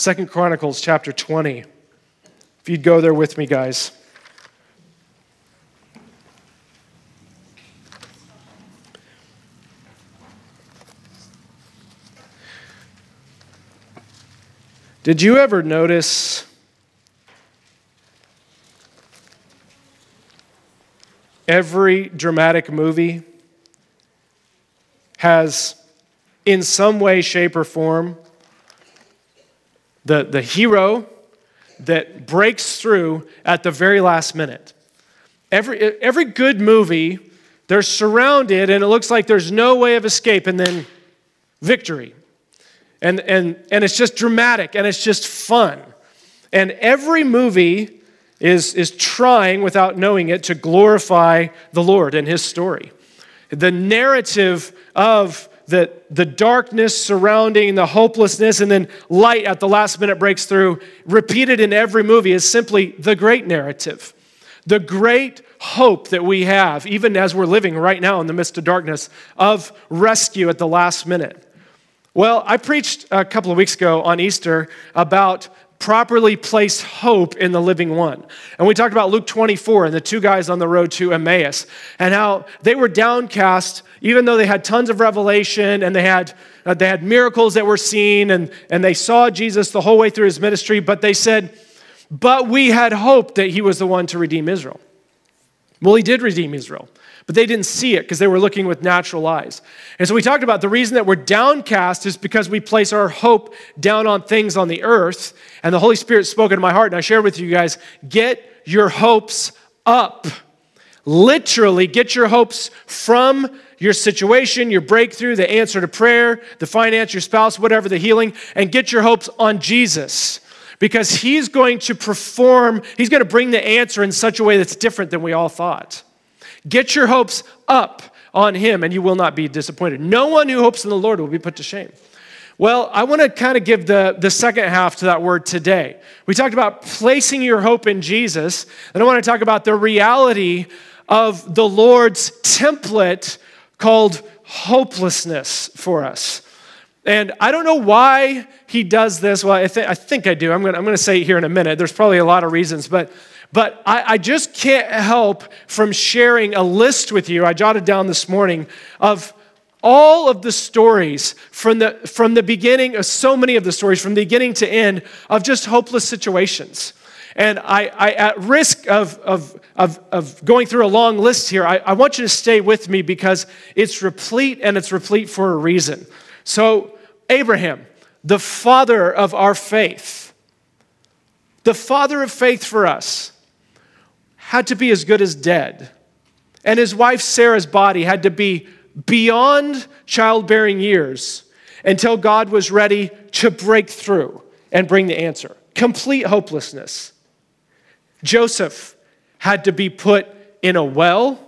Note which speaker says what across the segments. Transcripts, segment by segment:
Speaker 1: Second Chronicles chapter 20. If you'd go there with me, guys. Did you ever notice every dramatic movie has, in some way, shape, or form, the, the hero that breaks through at the very last minute? Every, every good movie, they're surrounded and it looks like there's no way of escape, and then victory. And, and, and it's just dramatic and it's just fun. And every movie is, is trying, without knowing it, to glorify the Lord and his story. The narrative of the, the darkness surrounding the hopelessness and then light at the last minute breaks through, repeated in every movie, is simply the great narrative. The great hope that we have, even as we're living right now in the midst of darkness, of rescue at the last minute. Well, I preached a couple of weeks ago on Easter about properly placed hope in the living one. And we talked about Luke 24 and the two guys on the road to Emmaus and how they were downcast even though they had tons of revelation and they had uh, they had miracles that were seen and and they saw Jesus the whole way through his ministry, but they said, "But we had hoped that he was the one to redeem Israel." Well, he did redeem Israel but they didn't see it because they were looking with natural eyes. And so we talked about the reason that we're downcast is because we place our hope down on things on the earth. And the Holy Spirit spoke into my heart, and I shared with you guys get your hopes up. Literally, get your hopes from your situation, your breakthrough, the answer to prayer, the finance, your spouse, whatever, the healing, and get your hopes on Jesus because he's going to perform, he's going to bring the answer in such a way that's different than we all thought. Get your hopes up on him and you will not be disappointed. No one who hopes in the Lord will be put to shame. Well, I want to kind of give the, the second half to that word today. We talked about placing your hope in Jesus, and I want to talk about the reality of the Lord's template called hopelessness for us. And I don't know why he does this. Well, I, th- I think I do. I'm going to say it here in a minute. There's probably a lot of reasons, but but I, I, just can't help from sharing a list with you, I jotted down this morning, of all of the stories from the, from the beginning, of so many of the stories from the beginning to end of just hopeless situations. And I, I at risk of, of, of, of, going through a long list here, I, I want you to stay with me because it's replete and it's replete for a reason. So, Abraham, the father of our faith, the father of faith for us, had to be as good as dead. And his wife Sarah's body had to be beyond childbearing years until God was ready to break through and bring the answer. Complete hopelessness. Joseph had to be put in a well,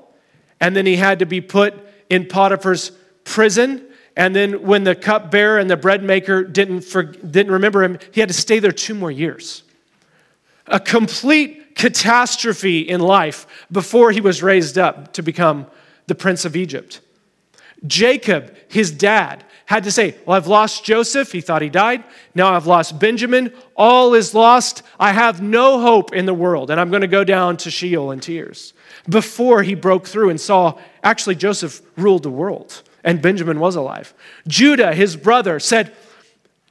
Speaker 1: and then he had to be put in Potiphar's prison. And then, when the cupbearer and the bread maker didn't, for, didn't remember him, he had to stay there two more years. A complete catastrophe in life before he was raised up to become the prince of Egypt. Jacob, his dad, had to say, Well, I've lost Joseph. He thought he died. Now I've lost Benjamin. All is lost. I have no hope in the world, and I'm going to go down to Sheol in tears. Before he broke through and saw actually Joseph ruled the world and Benjamin was alive. Judah, his brother, said,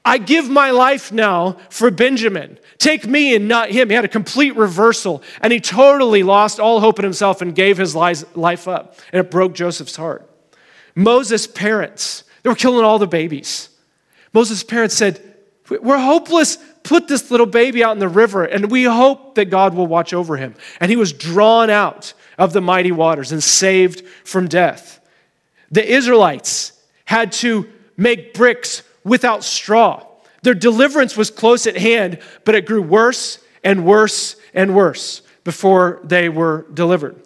Speaker 1: I give my life now for Benjamin. Take me and not him. He had a complete reversal and he totally lost all hope in himself and gave his life up. And it broke Joseph's heart. Moses' parents, they were killing all the babies. Moses' parents said, We're hopeless. Put this little baby out in the river and we hope that God will watch over him. And he was drawn out of the mighty waters and saved from death. The Israelites had to make bricks without straw. Their deliverance was close at hand, but it grew worse and worse and worse before they were delivered.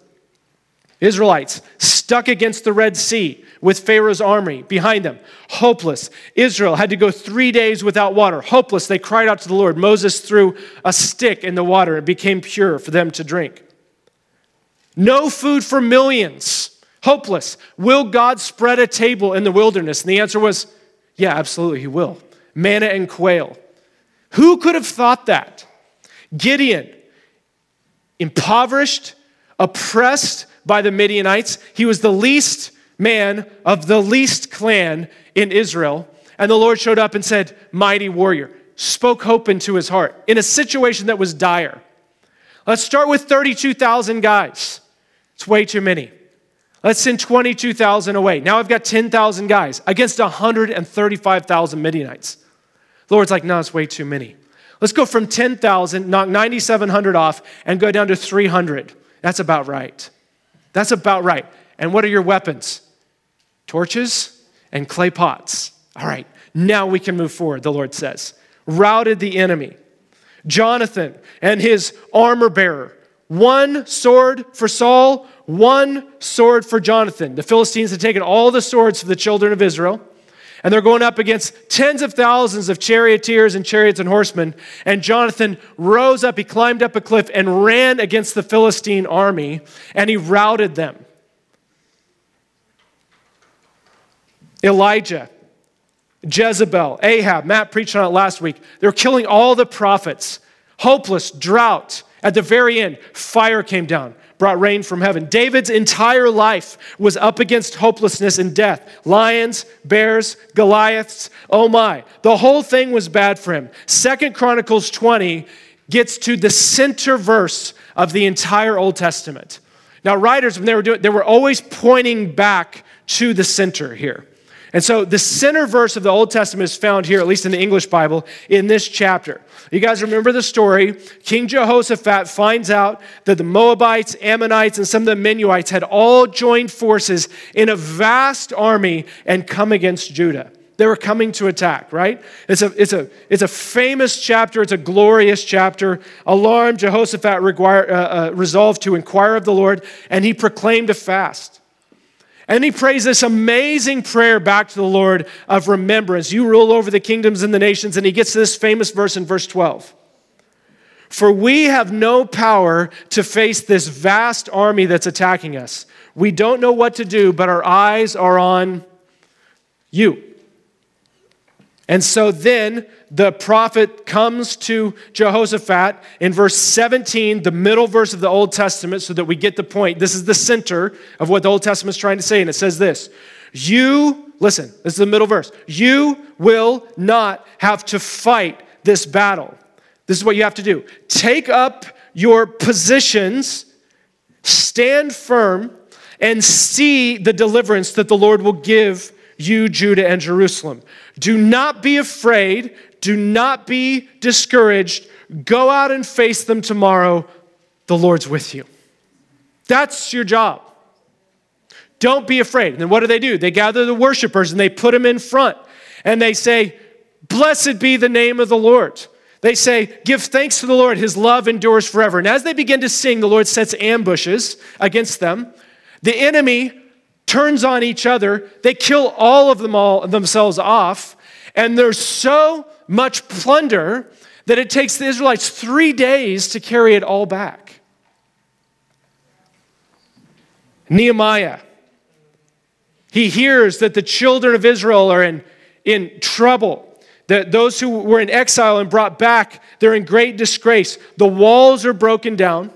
Speaker 1: Israelites stuck against the Red Sea with Pharaoh's army behind them, hopeless. Israel had to go three days without water, hopeless. They cried out to the Lord. Moses threw a stick in the water and became pure for them to drink. No food for millions, hopeless. Will God spread a table in the wilderness? And the answer was yeah, absolutely, he will. Manna and quail. Who could have thought that? Gideon, impoverished, oppressed by the Midianites, he was the least man of the least clan in Israel. And the Lord showed up and said, Mighty warrior, spoke hope into his heart in a situation that was dire. Let's start with 32,000 guys. It's way too many. Let's send 22,000 away. Now I've got 10,000 guys against 135,000 Midianites. The Lord's like, no, it's way too many. Let's go from 10,000, knock 9,700 off, and go down to 300. That's about right. That's about right. And what are your weapons? Torches and clay pots. All right, now we can move forward, the Lord says. Routed the enemy. Jonathan and his armor bearer. One sword for Saul, one sword for Jonathan. The Philistines had taken all the swords for the children of Israel, and they're going up against tens of thousands of charioteers and chariots and horsemen. And Jonathan rose up, he climbed up a cliff and ran against the Philistine army, and he routed them. Elijah Jezebel, Ahab, Matt preached on it last week. They were killing all the prophets. Hopeless, drought. At the very end, fire came down, brought rain from heaven. David's entire life was up against hopelessness and death. Lions, bears, Goliaths, oh my. The whole thing was bad for him. Second Chronicles 20 gets to the center verse of the entire Old Testament. Now, writers, when they were doing, they were always pointing back to the center here. And so the center verse of the Old Testament is found here, at least in the English Bible, in this chapter. You guys remember the story? King Jehoshaphat finds out that the Moabites, Ammonites, and some of the Meunites had all joined forces in a vast army and come against Judah. They were coming to attack, right? It's a, it's a, it's a famous chapter. It's a glorious chapter. Alarmed, Jehoshaphat require, uh, uh, resolved to inquire of the Lord, and he proclaimed a fast. And he prays this amazing prayer back to the Lord of remembrance. You rule over the kingdoms and the nations. And he gets to this famous verse in verse 12. For we have no power to face this vast army that's attacking us. We don't know what to do, but our eyes are on you. And so then the prophet comes to Jehoshaphat in verse 17, the middle verse of the Old Testament, so that we get the point. This is the center of what the Old Testament is trying to say. And it says this You, listen, this is the middle verse. You will not have to fight this battle. This is what you have to do take up your positions, stand firm, and see the deliverance that the Lord will give you, Judah and Jerusalem. Do not be afraid. Do not be discouraged. Go out and face them tomorrow. The Lord's with you. That's your job. Don't be afraid. And then what do they do? They gather the worshipers and they put them in front and they say, Blessed be the name of the Lord. They say, Give thanks to the Lord, his love endures forever. And as they begin to sing, the Lord sets ambushes against them. The enemy turns on each other. They kill all of them all themselves off. And there's so much plunder that it takes the Israelites three days to carry it all back. Nehemiah, he hears that the children of Israel are in, in trouble. That those who were in exile and brought back, they're in great disgrace. The walls are broken down.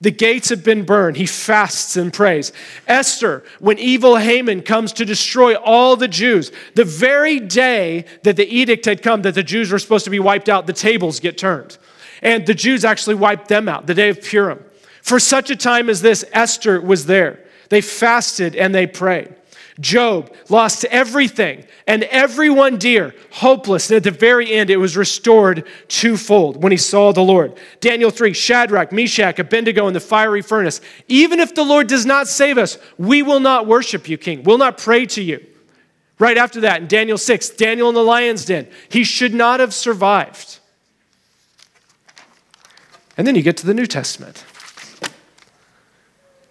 Speaker 1: The gates have been burned. He fasts and prays. Esther, when evil Haman comes to destroy all the Jews, the very day that the edict had come that the Jews were supposed to be wiped out, the tables get turned. And the Jews actually wiped them out, the day of Purim. For such a time as this, Esther was there. They fasted and they prayed. Job lost everything and everyone dear, hopeless. And at the very end, it was restored twofold when he saw the Lord. Daniel 3 Shadrach, Meshach, Abednego in the fiery furnace. Even if the Lord does not save us, we will not worship you, King. We'll not pray to you. Right after that, in Daniel 6, Daniel in the lion's den. He should not have survived. And then you get to the New Testament.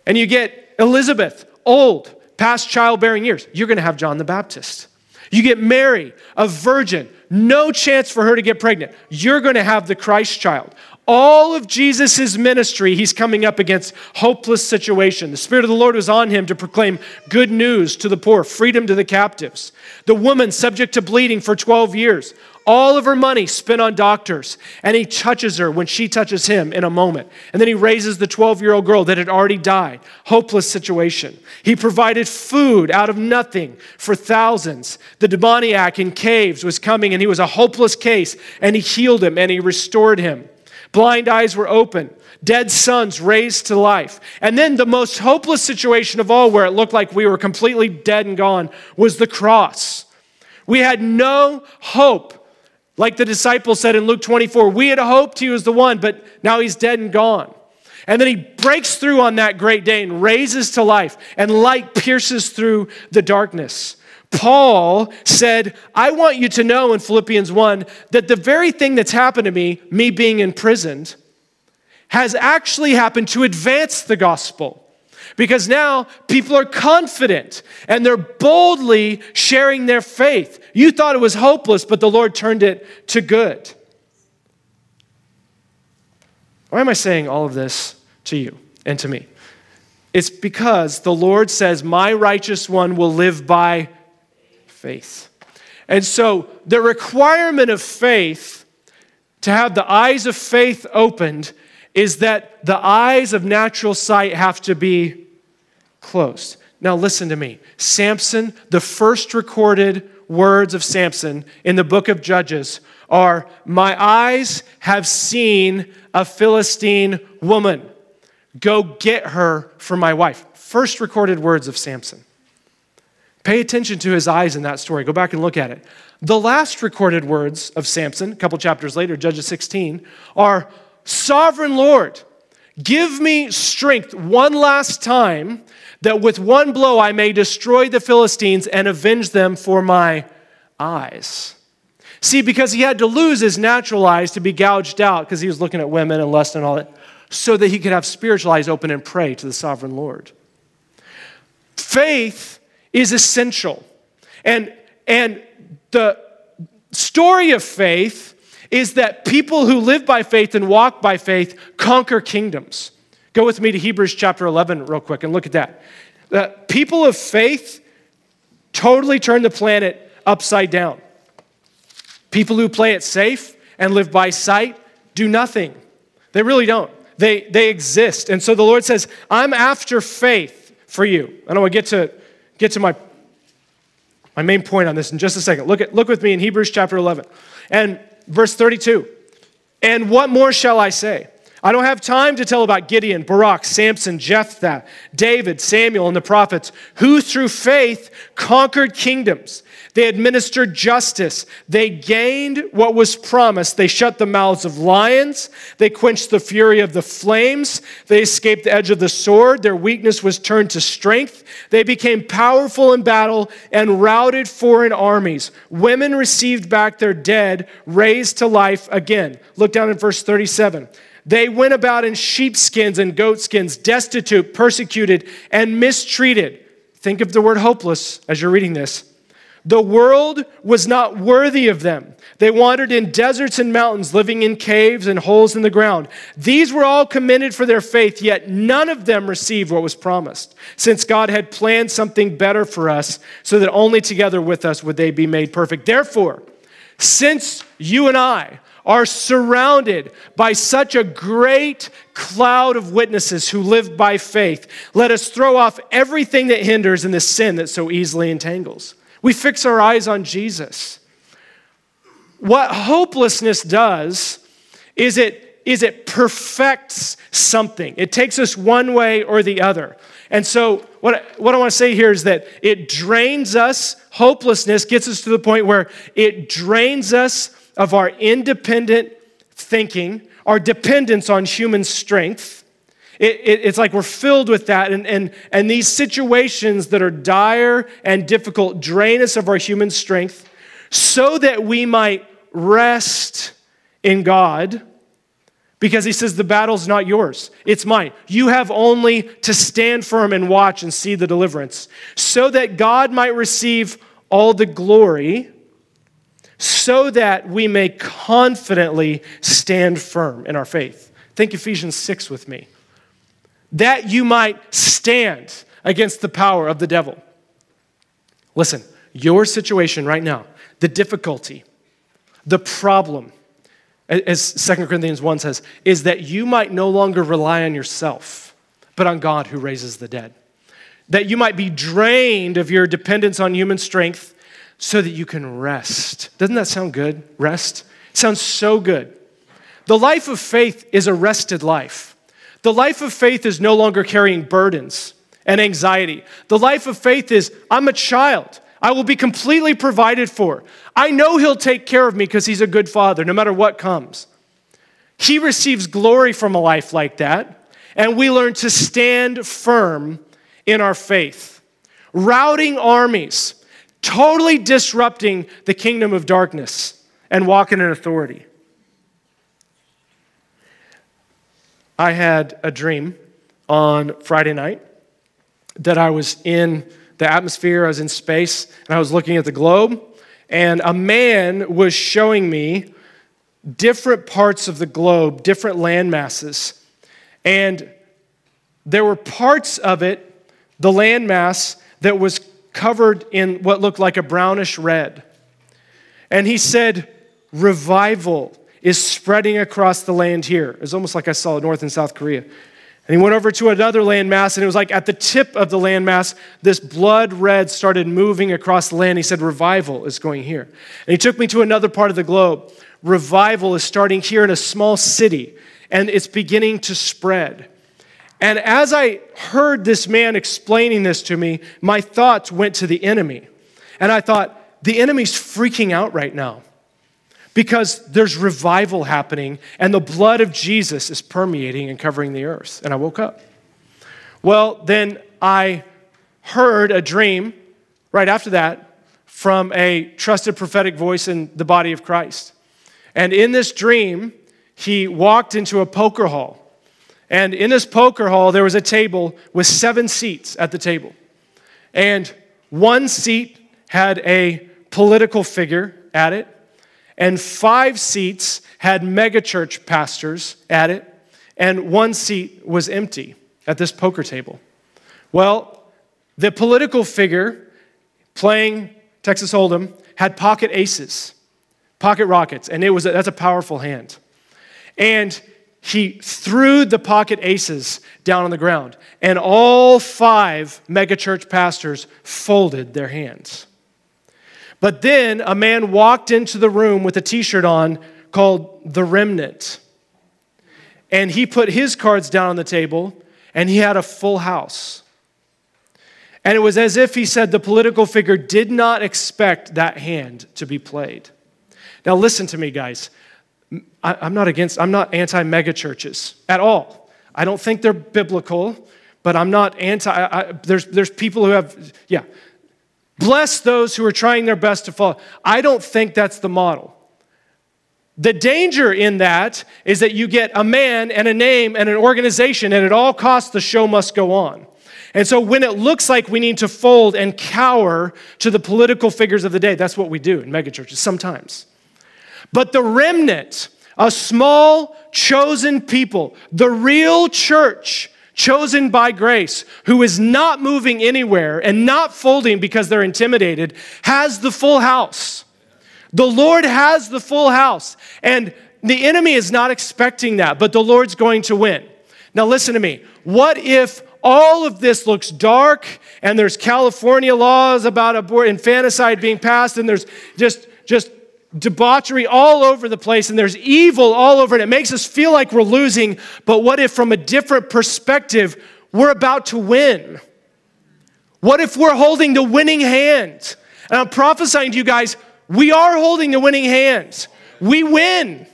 Speaker 1: And you get Elizabeth, old, past childbearing years, you're going to have John the Baptist. You get Mary, a virgin, no chance for her to get pregnant. You're going to have the Christ child. All of Jesus' ministry, he's coming up against hopeless situation. The Spirit of the Lord was on him to proclaim good news to the poor, freedom to the captives. The woman subject to bleeding for 12 years. All of her money spent on doctors, and he touches her when she touches him in a moment. And then he raises the 12 year old girl that had already died. Hopeless situation. He provided food out of nothing for thousands. The demoniac in caves was coming, and he was a hopeless case, and he healed him and he restored him. Blind eyes were open dead sons raised to life. And then the most hopeless situation of all, where it looked like we were completely dead and gone, was the cross. We had no hope. Like the disciples said in Luke 24, we had hoped he was the one, but now he's dead and gone. And then he breaks through on that great day and raises to life, and light pierces through the darkness. Paul said, I want you to know in Philippians 1 that the very thing that's happened to me, me being imprisoned, has actually happened to advance the gospel. Because now people are confident and they're boldly sharing their faith. You thought it was hopeless, but the Lord turned it to good. Why am I saying all of this to you and to me? It's because the Lord says, My righteous one will live by faith. And so the requirement of faith, to have the eyes of faith opened, is that the eyes of natural sight have to be closed. Now, listen to me. Samson, the first recorded words of Samson in the book of Judges are My eyes have seen a Philistine woman. Go get her for my wife. First recorded words of Samson. Pay attention to his eyes in that story. Go back and look at it. The last recorded words of Samson, a couple chapters later, Judges 16, are Sovereign Lord, give me strength one last time that with one blow I may destroy the Philistines and avenge them for my eyes. See, because he had to lose his natural eyes to be gouged out because he was looking at women and lust and all that, so that he could have spiritual eyes open and pray to the sovereign Lord. Faith is essential. And, and the story of faith is that people who live by faith and walk by faith conquer kingdoms. Go with me to Hebrews chapter 11 real quick and look at that. The people of faith totally turn the planet upside down. People who play it safe and live by sight do nothing. They really don't. They, they exist. And so the Lord says, I'm after faith for you. And I want to get to, get to my, my main point on this in just a second. Look, at, look with me in Hebrews chapter 11. And Verse 32 And what more shall I say? I don't have time to tell about Gideon, Barak, Samson, Jephthah, David, Samuel, and the prophets, who through faith conquered kingdoms. They administered justice. They gained what was promised. They shut the mouths of lions. They quenched the fury of the flames. They escaped the edge of the sword. Their weakness was turned to strength. They became powerful in battle and routed foreign armies. Women received back their dead, raised to life again. Look down at verse 37. They went about in sheepskins and goatskins, destitute, persecuted, and mistreated. Think of the word hopeless as you're reading this. The world was not worthy of them. They wandered in deserts and mountains, living in caves and holes in the ground. These were all commended for their faith, yet none of them received what was promised, since God had planned something better for us, so that only together with us would they be made perfect. Therefore, since you and I are surrounded by such a great cloud of witnesses who live by faith, let us throw off everything that hinders and the sin that so easily entangles. We fix our eyes on Jesus. What hopelessness does is it, is it perfects something. It takes us one way or the other. And so, what, what I want to say here is that it drains us, hopelessness gets us to the point where it drains us of our independent thinking, our dependence on human strength. It, it, it's like we're filled with that, and, and, and these situations that are dire and difficult drain us of our human strength so that we might rest in God because he says the battle's not yours, it's mine. You have only to stand firm and watch and see the deliverance so that God might receive all the glory so that we may confidently stand firm in our faith. Think Ephesians 6 with me. That you might stand against the power of the devil. Listen, your situation right now, the difficulty, The problem, as 2 Corinthians 1 says, is that you might no longer rely on yourself, but on God who raises the dead. That you might be drained of your dependence on human strength so that you can rest. Doesn't that sound good? Rest? sounds so good. The life of faith is a rested life. The life of faith is no longer carrying burdens and anxiety. The life of faith is I'm a child. I will be completely provided for. I know He'll take care of me because He's a good Father, no matter what comes. He receives glory from a life like that, and we learn to stand firm in our faith, routing armies, totally disrupting the kingdom of darkness, and walking in authority. I had a dream on Friday night that I was in the atmosphere, I was in space, and I was looking at the globe, and a man was showing me different parts of the globe, different land masses. And there were parts of it, the landmass, that was covered in what looked like a brownish red. And he said, Revival is spreading across the land here. It was almost like I saw North and South Korea. And he went over to another landmass, and it was like at the tip of the landmass, this blood red started moving across the land. He said, Revival is going here. And he took me to another part of the globe. Revival is starting here in a small city, and it's beginning to spread. And as I heard this man explaining this to me, my thoughts went to the enemy. And I thought, the enemy's freaking out right now because there's revival happening and the blood of Jesus is permeating and covering the earth. And I woke up. Well, then I heard a dream right after that from a trusted prophetic voice in the body of Christ. And in this dream, he walked into a poker hall. And in this poker hall, there was a table with seven seats at the table. And one seat had a political figure at it and five seats had megachurch pastors at it, and one seat was empty at this poker table. Well, the political figure playing Texas Hold'em had pocket aces, pocket rockets, and it was a, that's a powerful hand. And he threw the pocket aces down on the ground, and all five megachurch pastors folded their hands. But then a man walked into the room with a t shirt on called The Remnant. And he put his cards down on the table and he had a full house. And it was as if he said the political figure did not expect that hand to be played. Now, listen to me, guys. I, am not against, I'm not anti megachurches at all. I don't think they're biblical, but I'm not anti, I, there's, there's people who have, yeah, Bless those who are trying their best to follow. I don't think that's the model. The danger in that is that you get a man and a name and an organization, and at all costs, the show must go on. And so, when it looks like we need to fold and cower to the political figures of the day, that's what we do in megachurches sometimes. But the remnant, a small, chosen people, the real church, chosen by grace, who is not moving anywhere and not folding because they're intimidated, has the full house. The Lord has the full house. And the enemy is not expecting that, but the Lord's going to win. Now, listen to me. What if all of this looks dark and there's California laws about abort infanticide being passed and there's just, just debauchery all over the place and there's evil all over it. It makes us feel like we're losing, but what if, from a different perspective, we're about to win? What if we're holding the winning hand? And I'm prophesying to you guys, we are holding the winning hand. We win.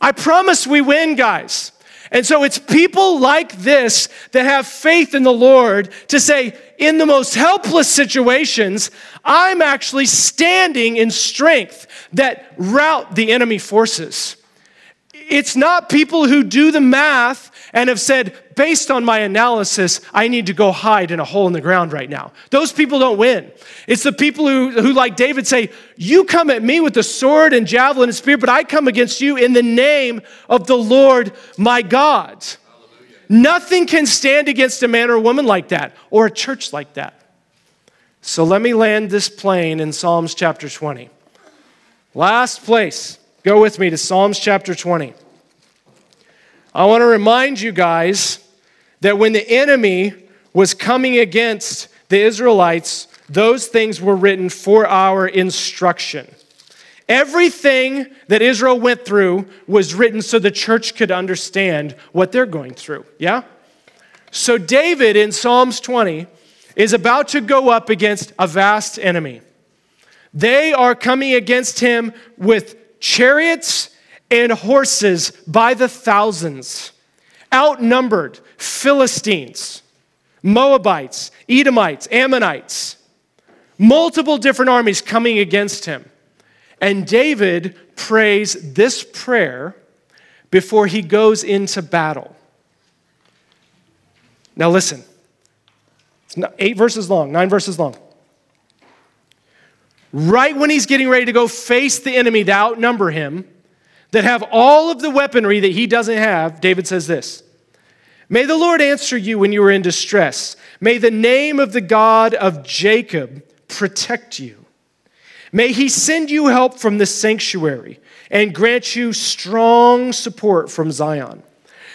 Speaker 1: I promise we win, guys. And so it's people like this that have faith in the Lord to say, in the most helpless situations, I'm actually standing in strength that rout the enemy forces. It's not people who do the math and have said, based on my analysis, I need to go hide in a hole in the ground right now. Those people don't win. It's the people who, who like David, say, You come at me with the sword and javelin and spear, but I come against you in the name of the Lord my God. Nothing can stand against a man or a woman like that, or a church like that. So let me land this plane in Psalms chapter 20. Last place. Go with me to Psalms chapter 20. I want to remind you guys that when the enemy was coming against the Israelites, those things were written for our instruction. Everything that Israel went through was written so the church could understand what they're going through. Yeah? So, David in Psalms 20 is about to go up against a vast enemy. They are coming against him with chariots and horses by the thousands, outnumbered Philistines, Moabites, Edomites, Ammonites, multiple different armies coming against him. And David prays this prayer before he goes into battle. Now, listen. It's eight verses long, nine verses long. Right when he's getting ready to go face the enemy to outnumber him, that have all of the weaponry that he doesn't have, David says this May the Lord answer you when you are in distress. May the name of the God of Jacob protect you. May he send you help from the sanctuary and grant you strong support from Zion.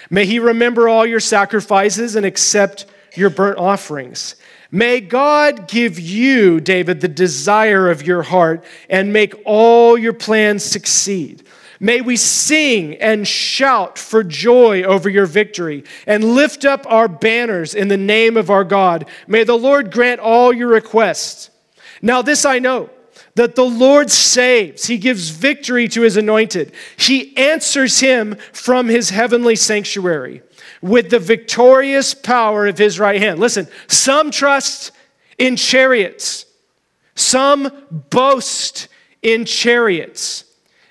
Speaker 1: May he remember all your sacrifices and accept your burnt offerings. May God give you, David, the desire of your heart and make all your plans succeed. May we sing and shout for joy over your victory and lift up our banners in the name of our God. May the Lord grant all your requests. Now, this I know that the Lord saves. He gives victory to his anointed. He answers him from his heavenly sanctuary with the victorious power of his right hand. Listen, some trust in chariots, some boast in chariots,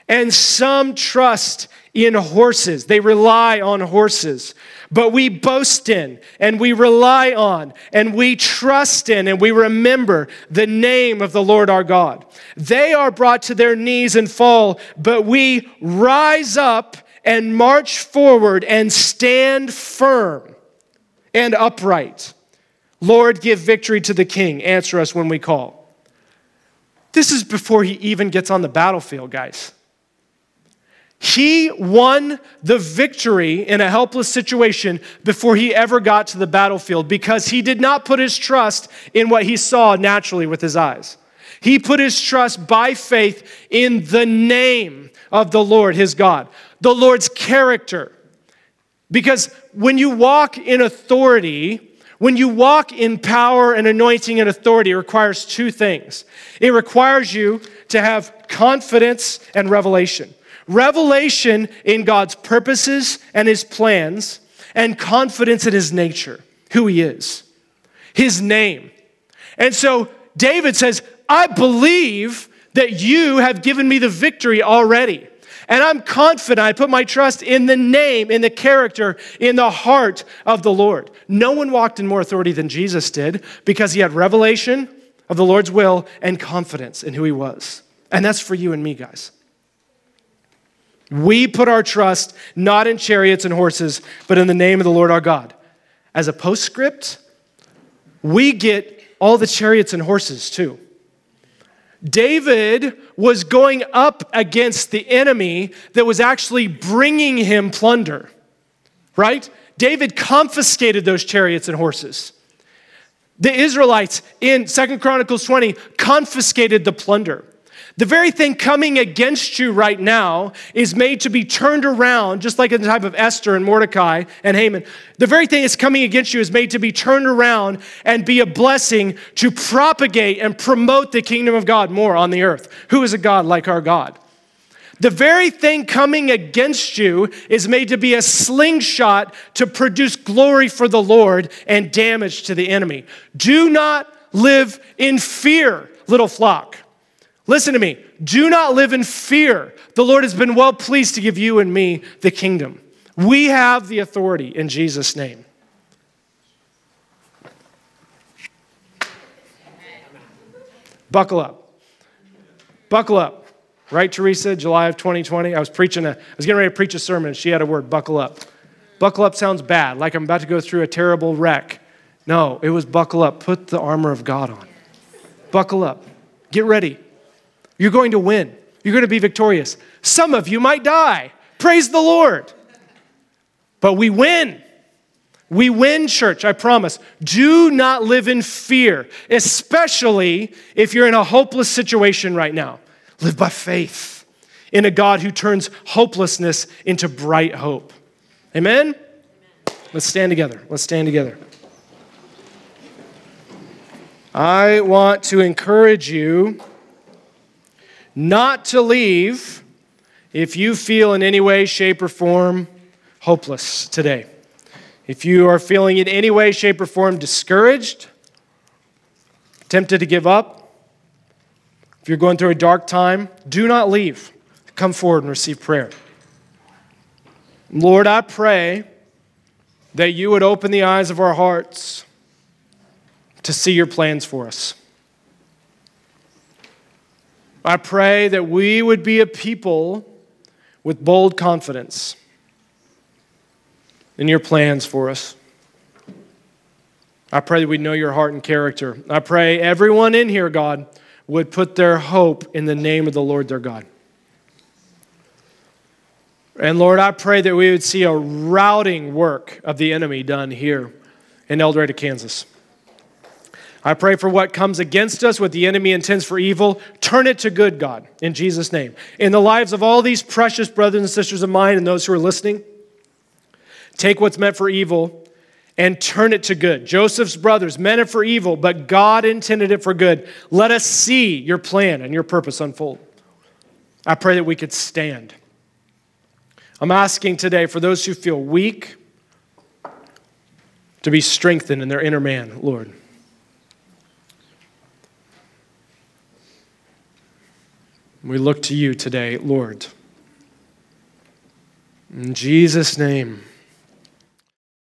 Speaker 1: and some trust in horses. They rely on horses. But we boast in and we rely on and we trust in and we remember the name of the Lord our God. They are brought to their knees and fall, but we rise up and march forward and stand firm and upright. Lord, give victory to the king. Answer us when we call. This is before he even gets on the battlefield, guys. He won the victory in a helpless situation before he ever got to the battlefield because he did not put his trust in what he saw naturally with his eyes. He put his trust by faith in the name of the Lord, his God, the Lord's character. Because when you walk in authority, when you walk in power and anointing and authority, it requires two things. It requires you to have confidence and revelation revelation in God's purposes and his plans, and confidence in his nature, who he is, his name. And so David says, I believe that you have given me the victory already. And I'm confident, I put my trust in the name, in the character, in the heart of the Lord. No one walked in more authority than Jesus did because he had revelation of the Lord's will and confidence in who he was. And that's for you and me, guys. We put our trust not in chariots and horses, but in the name of the Lord our God. As a postscript, we get all the chariots and horses too. David was going up against the enemy that was actually bringing him plunder, right? David confiscated those chariots and horses. The Israelites in Second Chronicles 20 confiscated the plunder. The very thing coming against you right now is made to be turned around, just like in the time of Esther and Mordecai and Haman. The very thing that's coming against you is made to be turned around and be a blessing to propagate and promote the kingdom of God more on the earth. Who is a God like our God? The very thing coming against you is made to be a slingshot to produce glory for the Lord and damage to the enemy. Do not live in fear, little flock. Listen to me. Do not live in fear. The Lord has been well pleased to give you and me the kingdom. We have the authority in Jesus' name. Buckle up. Buckle up. Right, Teresa? July of 2020. I was preaching a, I was getting ready to preach a sermon. She had a word, buckle up. Buckle up sounds bad, like I'm about to go through a terrible wreck. No, it was buckle up. Put the armor of God on. Buckle up. Get ready. You're going to win. You're going to be victorious. Some of you might die. Praise the Lord. But we win. We win, church, I promise. Do not live in fear, especially if you're in a hopeless situation right now. Live by faith in a God who turns hopelessness into bright hope. Amen? Let's stand together. Let's stand together. I want to encourage you not to leave if you feel in any way, shape, or form hopeless today. If you are feeling in any way, shape, or form discouraged, tempted to give up, if you're going through a dark time, do not leave. Come forward and receive prayer. Lord, I pray that you would open the eyes of our hearts to see your plans for us. I pray that we would be a people with bold confidence in your plans for us. I pray that we know your heart and character. I pray everyone in here, God, would put their hope in the name of the Lord their God. And Lord, I pray that we would see a routing work of the enemy done here in El Dorado, Kansas. I pray for what comes against us, what the enemy intends for evil. Turn it to good, God, in Jesus' name. In the lives of all these precious brothers and sisters of mine and those who are listening, Take what's meant for evil and turn it to good. Joseph's brothers meant it for evil, but God intended it for good. Let us see your plan and your purpose unfold. I pray that we could stand. I'm asking today for those who feel weak to be strengthened in their inner man, Lord. We look to you today, Lord. In Jesus' name.